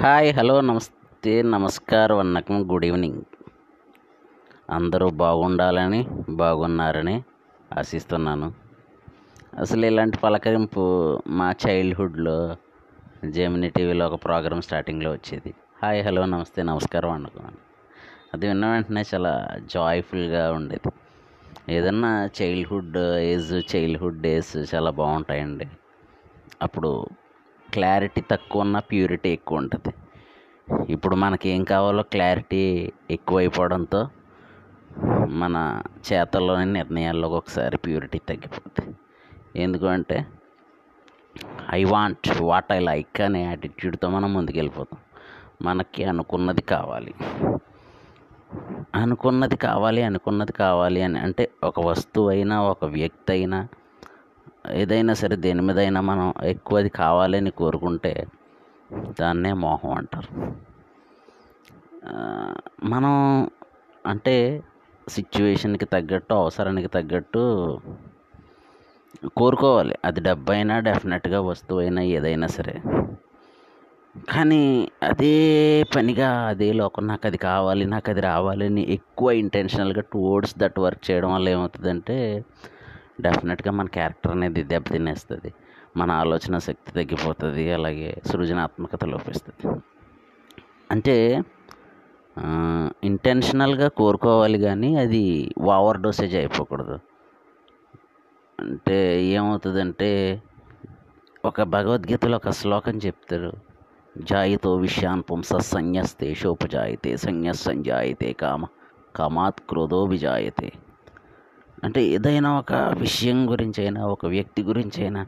Hi hello నమస్తే నమస్కారం వన్నకం good evening. అందరూ బాగుండాలని బాగున్నారని ఆశిస్తున్నాను. అసలు ఇలాంటి పలకరింపు మా చైల్డ్హుడ్లో జెమినీ టీవీలో ఒక ప్రోగ్రామ్ స్టార్టింగ్లో వచ్చేది. హాయ్ హలో నమస్తే నమస్కారం అనుకున్నాను అది విన్న వెంటనే చాలా జాయ్ఫుల్గా ఉండేది. ఏదన్నా చైల్డ్హుడ్ ఏజ్ చైల్డ్హుడ్ డేస్ చాలా బాగుంటాయండి. అప్పుడు క్లారిటీ తక్కువ ఉన్న ప్యూరిటీ ఎక్కువ ఉంటుంది ఇప్పుడు మనకి ఏం కావాలో క్లారిటీ ఎక్కువైపోవడంతో మన చేతల్లోని నిర్ణయాల్లో ఒకసారి ప్యూరిటీ తగ్గిపోతుంది ఎందుకంటే I want what I like అనే యాటిట్యూడ్తో మనం ముందుకెళ్ళిపోతాం. మనకి అనుకున్నది కావాలి. అనుకున్నది కావాలి అనుకున్నది కావాలి అని అంటే ఒక వస్తువు అయినా ఒక వ్యక్తి అయినా ఏదైనా సరే దేని మీదైనా మనం ఎక్కువది కావాలని కోరుకుంటే దాన్నే మోహం అంటారు. మనం అంటే సిచ్యువేషన్కి తగ్గట్టు అవసరానికి తగ్గట్టు కోరుకోవాలి. అది డబ్బు అయినా డెఫినెట్గా వస్తువు అయినా ఏదైనా సరే. కానీ అదే పనిగా అదే లోకం నాకు అది కావాలి నాకు అది రావాలని ఎక్కువ ఇంటెన్షనల్గా టువర్డ్స్ దట్ వర్క్ చేయడం వల్ల ఏమవుతుందంటే డెఫినెట్గా మన క్యారెక్టర్ అనేది దెబ్బతినేస్తుంది మన ఆలోచన శక్తి తగ్గిపోతుంది అలాగే సృజనాత్మకత లోపిస్తుంది. అంటే ఇంటెన్షనల్గా కోరుకోవాలి కానీ అది ఓవర్ డోసేజ్ అయిపోకూడదు. అంటే ఏమవుతుందంటే ఒక భగవద్గీతలో ఒక శ్లోకం చెప్తారు. జాయితో విషయాన్ పుంస సంన్యస్తే శోపజాయితే సంన్య సంజాయితే కామ కామాత్ క్రోధో విజాయితే. అంటే ఏదైనా ఒక విషయం గురించి అయినా ఒక వ్యక్తి గురించి అయినా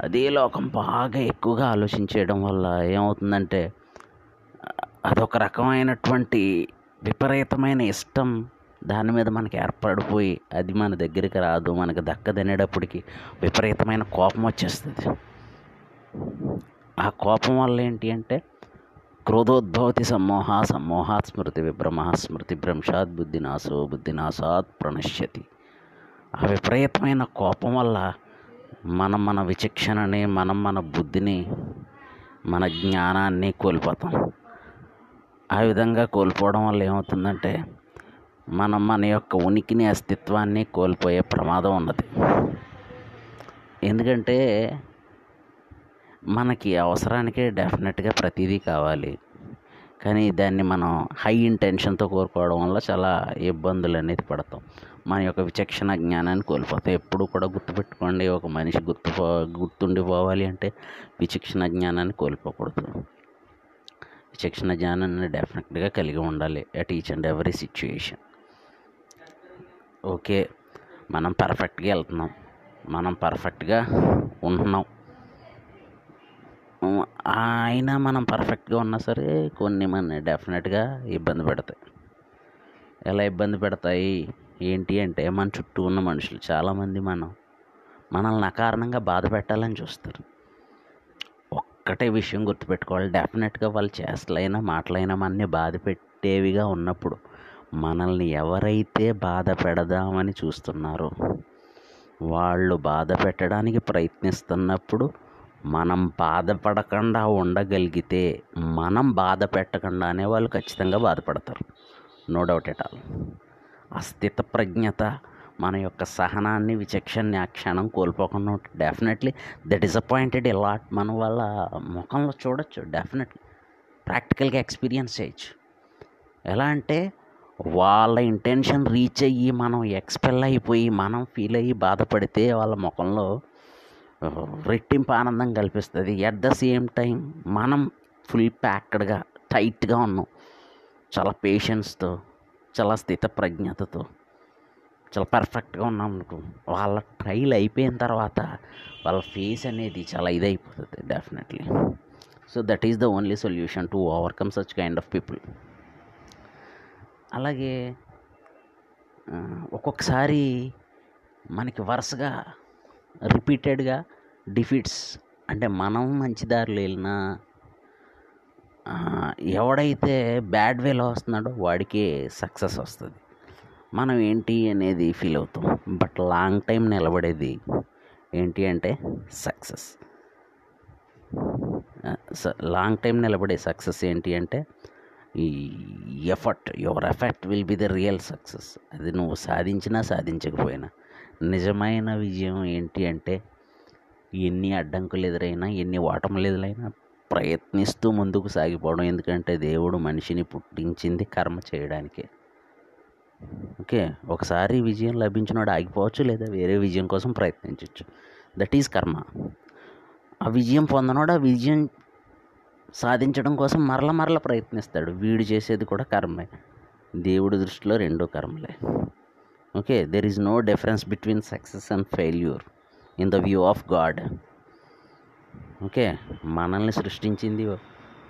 అదే లోకం బాగా ఎక్కువగా ఆలోచించేయడం వల్ల ఏమవుతుందంటే అదొక రకమైనటువంటి విపరీతమైన ఇష్టం దాని మీద మనకి ఏర్పడిపోయి అది మన దగ్గరికి రాదు మనకు దక్కదనేటప్పటికి విపరీతమైన కోపం వచ్చేస్తుంది. ఆ కోపం వల్ల ఏంటి అంటే క్రోధోద్భవతి సమ్మోహ సమ్మోహాత్ స్మృతి విభ్రమ స్మృతి భ్రంశాత్ బుద్ధినాశో బుద్ధినాశాత్ ప్రణశ్యతి. ఆ విపరీతమైన కోపం వల్ల మనం మన విచక్షణని మనం మన బుద్ధిని మన జ్ఞానాన్ని కోల్పోతాం. ఆ విధంగా కోల్పోవడం వల్ల ఏమవుతుందంటే మనం మన యొక్క ఉనికిని అస్తిత్వాన్ని కోల్పోయే ప్రమాదం ఉన్నది. ఎందుకంటే మనకి అవసరానికి డెఫినెట్గా ప్రతిదీ కావాలి. కానీ దాన్ని మనం హై ఇంటెన్షన్తో కోరుకోవడం వల్ల చాలా ఇబ్బందులు అనేది పడతాం. మన యొక్క విచక్షణ జ్ఞానాన్ని కోల్పోతాం. ఎప్పుడు కూడా గుర్తుపెట్టుకోండి ఒక మనిషి గుర్తు గుర్తుండిపోవాలి అంటే విచక్షణ జ్ఞానాన్ని కోల్పోకూడదు. విచక్షణ జ్ఞానాన్ని డెఫినెట్గా కలిగి ఉండాలి at each and every situation. Okay మనం పర్ఫెక్ట్గా వెళ్తున్నాం. మనం పర్ఫెక్ట్గా ఉంటున్నాం. అయినా మనం పర్ఫెక్ట్గా ఉన్నా సరే కొన్ని మన డెఫినెట్గా ఇబ్బంది పెడతాయి. ఎలా ఇబ్బంది పెడతాయి? ఏంటి అంటే మన చుట్టూ ఉన్న మనుషులు చాలామంది మనం మనల్ని అకారణంగా బాధ పెట్టాలని చూస్తారు. ఒక్కటే విషయం గుర్తుపెట్టుకోవాలి. డెఫినెట్గా వాళ్ళు చేష్టలైనా మాటలైనా మనల్ని బాధ పెట్టేవిగా ఉన్నప్పుడు మనల్ని ఎవరైతే బాధ పెడదామని చూస్తున్నారో వాళ్ళు బాధ పెట్టడానికి ప్రయత్నిస్తున్నప్పుడు మనం బాధపడకుండా ఉండగలిగితే మనం బాధ పెట్టకుండానే వాళ్ళు ఖచ్చితంగా బాధపడతారు. నో డౌట్ ఎట్ ఆల్ ఆ ప్రజ్ఞత మన యొక్క సహనాన్ని విచక్షణని ఆ క్షణం కోల్పోకుండా డెఫినెట్లీ ద డిసప్పాయింటెడ్ ఇలాట్ మన వాళ్ళ ముఖంలో చూడొచ్చు డెఫినెట్లీ ప్రాక్టికల్గా ఎక్స్పీరియన్స్ చేయొచ్చు. ఎలా అంటే వాళ్ళ ఇంటెన్షన్ రీచ్ అయ్యి మనం ఎక్స్పెల్ అయిపోయి మనం ఫీల్ అయ్యి బాధపడితే వాళ్ళ ముఖంలో రెట్టింపు ఆనందం కల్పిస్తుంది. ఎట్ ద సేమ్ టైం మనం ఫుల్ ప్యాక్డ్గా టైట్గా ఉన్నాం. చాలా పేషెన్స్తో చాలా స్థిత ప్రజ్ఞతతో చాలా పర్ఫెక్ట్గా ఉన్నాం అనుకో వాళ్ళ ట్రైల్ అయిపోయిన తర్వాత వాళ్ళ ఫేస్ అనేది చాలా ఇదైపోతుంది definitely so that is the only solution to overcome such kind of people అలాగే ఒక్కొక్కసారి మనకి వరుసగా రిపీటెడ్గా డిఫీట్స్. అంటే మనం మంచి దారిలో వెళ్ళినా ఎవడైతే బ్యాడ్ వేలో వస్తున్నాడో వాడికి సక్సెస్ వస్తుంది. మనం ఏంటి అనేది ఫీల్ అవుతాం. బట్ లాంగ్ టైం నిలబడేది ఏంటి అంటే సక్సెస్. లాంగ్ టైం నిలబడే సక్సెస్ ఏంటి అంటే ఈ effort your effort will be the real success. అది నువ్వు సాధించినా సాధించకపోయినా. నిజమైన విజయం ఏంటి అంటే ఎన్ని అడ్డంకులు ఎదురైనా ఎన్ని ఓటములు ఎదురైనా ప్రయత్నిస్తూ ముందుకు సాగిపోవడం. ఎందుకంటే దేవుడు మనిషిని పుట్టించింది కర్మ చేయడానికే. ఓకే? ఒకసారి విజయం లభించినోడు ఆగిపోవచ్చు లేదా వేరే విజయం కోసం ప్రయత్నించవచ్చు దట్ ఈజ్ కర్మ. ఆ విజయం పొందనోడు ఆ విజయం సాధించడం కోసం మరల మరల ప్రయత్నిస్తాడు. వీడు చేసేది కూడా కర్మే. దేవుడి దృష్టిలో రెండో కర్మలే. Okay there is no difference between success and failure in the view of God okay మనల్ని సృష్టించింది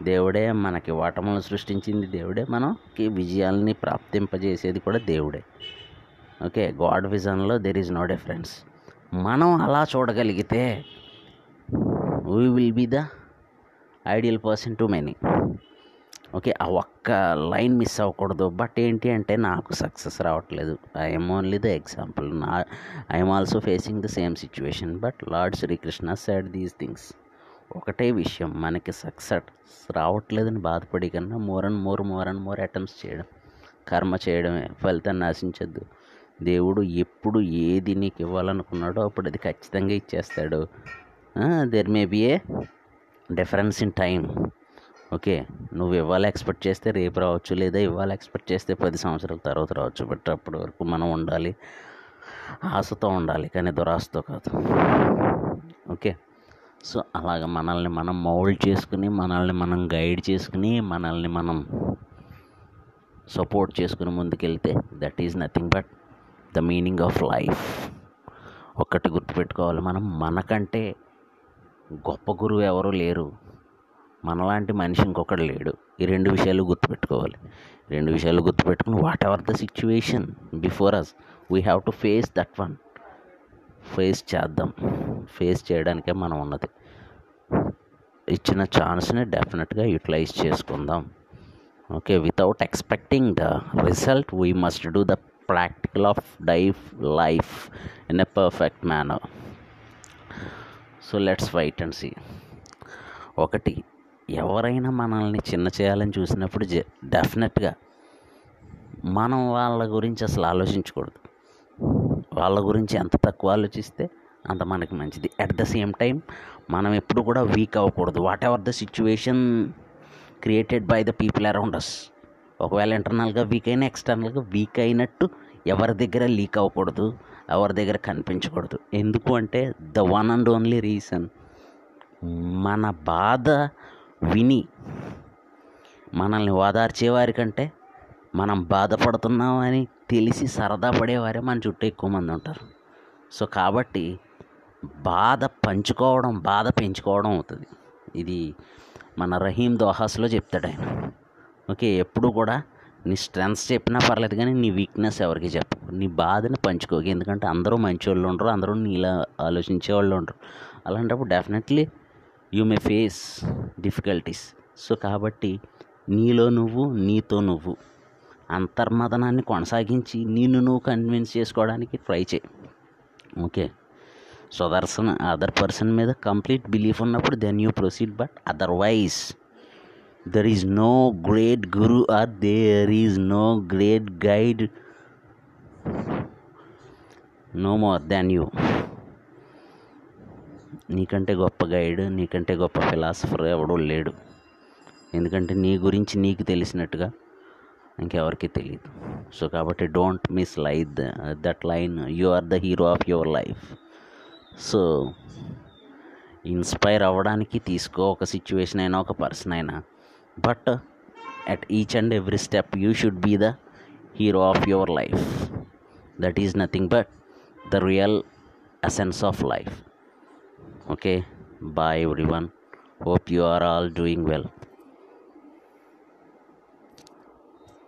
దేవుడే మనకి ఓటములను సృష్టించింది దేవుడే మనకి విజయాల్ని ప్రాప్తింపజేసేది కూడా దేవుడే. ఓకే గాడ్ విజన్లో దెర్ ఈజ్ నో డిఫరెన్స్ మనం అలా చూడగలిగితే we will be the ideal person to many okay ఆ ఒక్క లైన్ మిస్ అవ్వకూడదు. బట్ ఏంటి అంటే నాకు సక్సెస్ రావట్లేదు. ఐఎమ్ ఓన్లీ ద ఎగ్జాంపుల్ నా I'm also facing the same situation but lord Srikrishna said these things ఒకటే విషయం మనకి సక్సెస్ రావట్లేదని బాధపడి కన్నా more and more more and more attempts చేయడం. కర్మ చేయడమే ఫలితాన్ని ఆశించద్దు. దేవుడు ఎప్పుడు ఏది నీకు ఇవ్వాలనుకున్నాడో అప్పుడు అది ఖచ్చితంగా ఇచ్చేస్తాడు. There may be a difference in time okay నువ్వు ఇవ్వాలి ఎక్స్పెక్ట్ చేస్తే రేపు రావచ్చు లేదా ఇవ్వాలి ఎక్స్పెక్ట్ చేస్తే పది సంవత్సరాల తర్వాత రావచ్చు బట్ అప్పటి వరకు మనం ఉండాలి ఆశతో ఉండాలి కానీ దురాశతో కాదు. ఓకే సో అలాగ మనల్ని మనం మౌల్డ్ చేసుకుని మనల్ని మనం గైడ్ చేసుకుని మనల్ని మనం సపోర్ట్ చేసుకుని ముందుకెళ్తే that is nothing but the meaning of life. ఒక్కటి గుర్తుపెట్టుకోవాలి మనం మనకంటే గొప్ప గురువు ఎవరు లేరు. మనలాంటి మనిషి ఇంకొకడు లేడు. ఈ రెండు విషయాలు గుర్తుపెట్టుకోవాలి. రెండు విషయాలు గుర్తుపెట్టుకుని whatever the situation before us we have to face that one face చేద్దాం. ఫేస్ చేయడానికే మనం ఉన్నది. ఇచ్చిన ఛాన్స్ని డెఫినెట్గా యూటిలైజ్ చేసుకుందాం. Okay without expecting the result we must do the practical of డైఫ్ life in a perfect manner so let's wait and see ఒకటి ఎవరైనా మనల్ని చిన్న చేయాలని చూసినప్పుడు డెఫినెట్గా మనం వాళ్ళ గురించి అసలు ఆలోచించకూడదు. వాళ్ళ గురించి ఎంత తక్కువ ఆలోచిస్తే అంత మనకి మంచిది. అట్ ద సేమ్ టైం మనం ఎప్పుడు కూడా వీక్ అవ్వకూడదు. Whatever the situation created by the people around us ఒకవేళ ఇంటర్నల్గా వీక్ అయినా ఎక్స్టర్నల్గా వీక్ అయినట్టు ఎవరి దగ్గర లీక్ అవ్వకూడదు. ఎవరి దగ్గర కనిపించకూడదు. ఎందుకు అంటే the one and only reason మన బాధ విని మనల్ని ఓదార్చేవారి కంటే మనం బాధపడుతున్నామని తెలిసి సరదా పడేవారే మన చుట్టూ ఎక్కువ మంది ఉంటారు. సో కాబట్టి బాధ పంచుకోవడం బాధ పెంచుకోవడం అవుతుంది. ఇది మన రహీం దోహాస్లో చెప్తాడు ఆయన. ఓకే ఎప్పుడు కూడా నీ స్ట్రెంగ్స్ చెప్పినా పర్లేదు కానీ నీ వీక్నెస్ ఎవరికి చెప్పు. నీ బాధని పంచుకోకు. ఎందుకంటే అందరూ మంచి వాళ్ళు ఉండరు అందరూ నీలా ఆలోచించే వాళ్ళు ఉండరు. అలాంటప్పుడు definitely you may face difficulties so కాబట్టి నీలో నువ్వు నీతో నువ్వు అంతర్మదనాన్ని కొనసాగించి నిన్ను నువ్వు కన్విన్స్ చేసుకోవడానికి ట్రై చేయి. ఓకే సుదర్శన్ అదర్ పర్సన్ మీద కంప్లీట్ బిలీఫ్ ఉన్నప్పుడు then you proceed but otherwise there is no great guru or there is no great guide no more than you నీకంటే గొప్ప గైడ్ నీకంటే గొప్ప ఫిలాసఫర్ ఎవడూ లేడు. ఎందుకంటే నీ గురించి నీకు తెలిసినట్టుగా ఇంకెవరికి తెలియదు సో కాబట్టి don't miss light that line you are the hero of your life. So inspire అవ్వడానికి తీసుకో ఒక సిచ్యువేషన్ అయినా ఒక పర్సన్ అయినా. But at each and every step you should be the hero of your life. That is nothing but the real essence of life. Okay bye everyone. Hope you are all doing well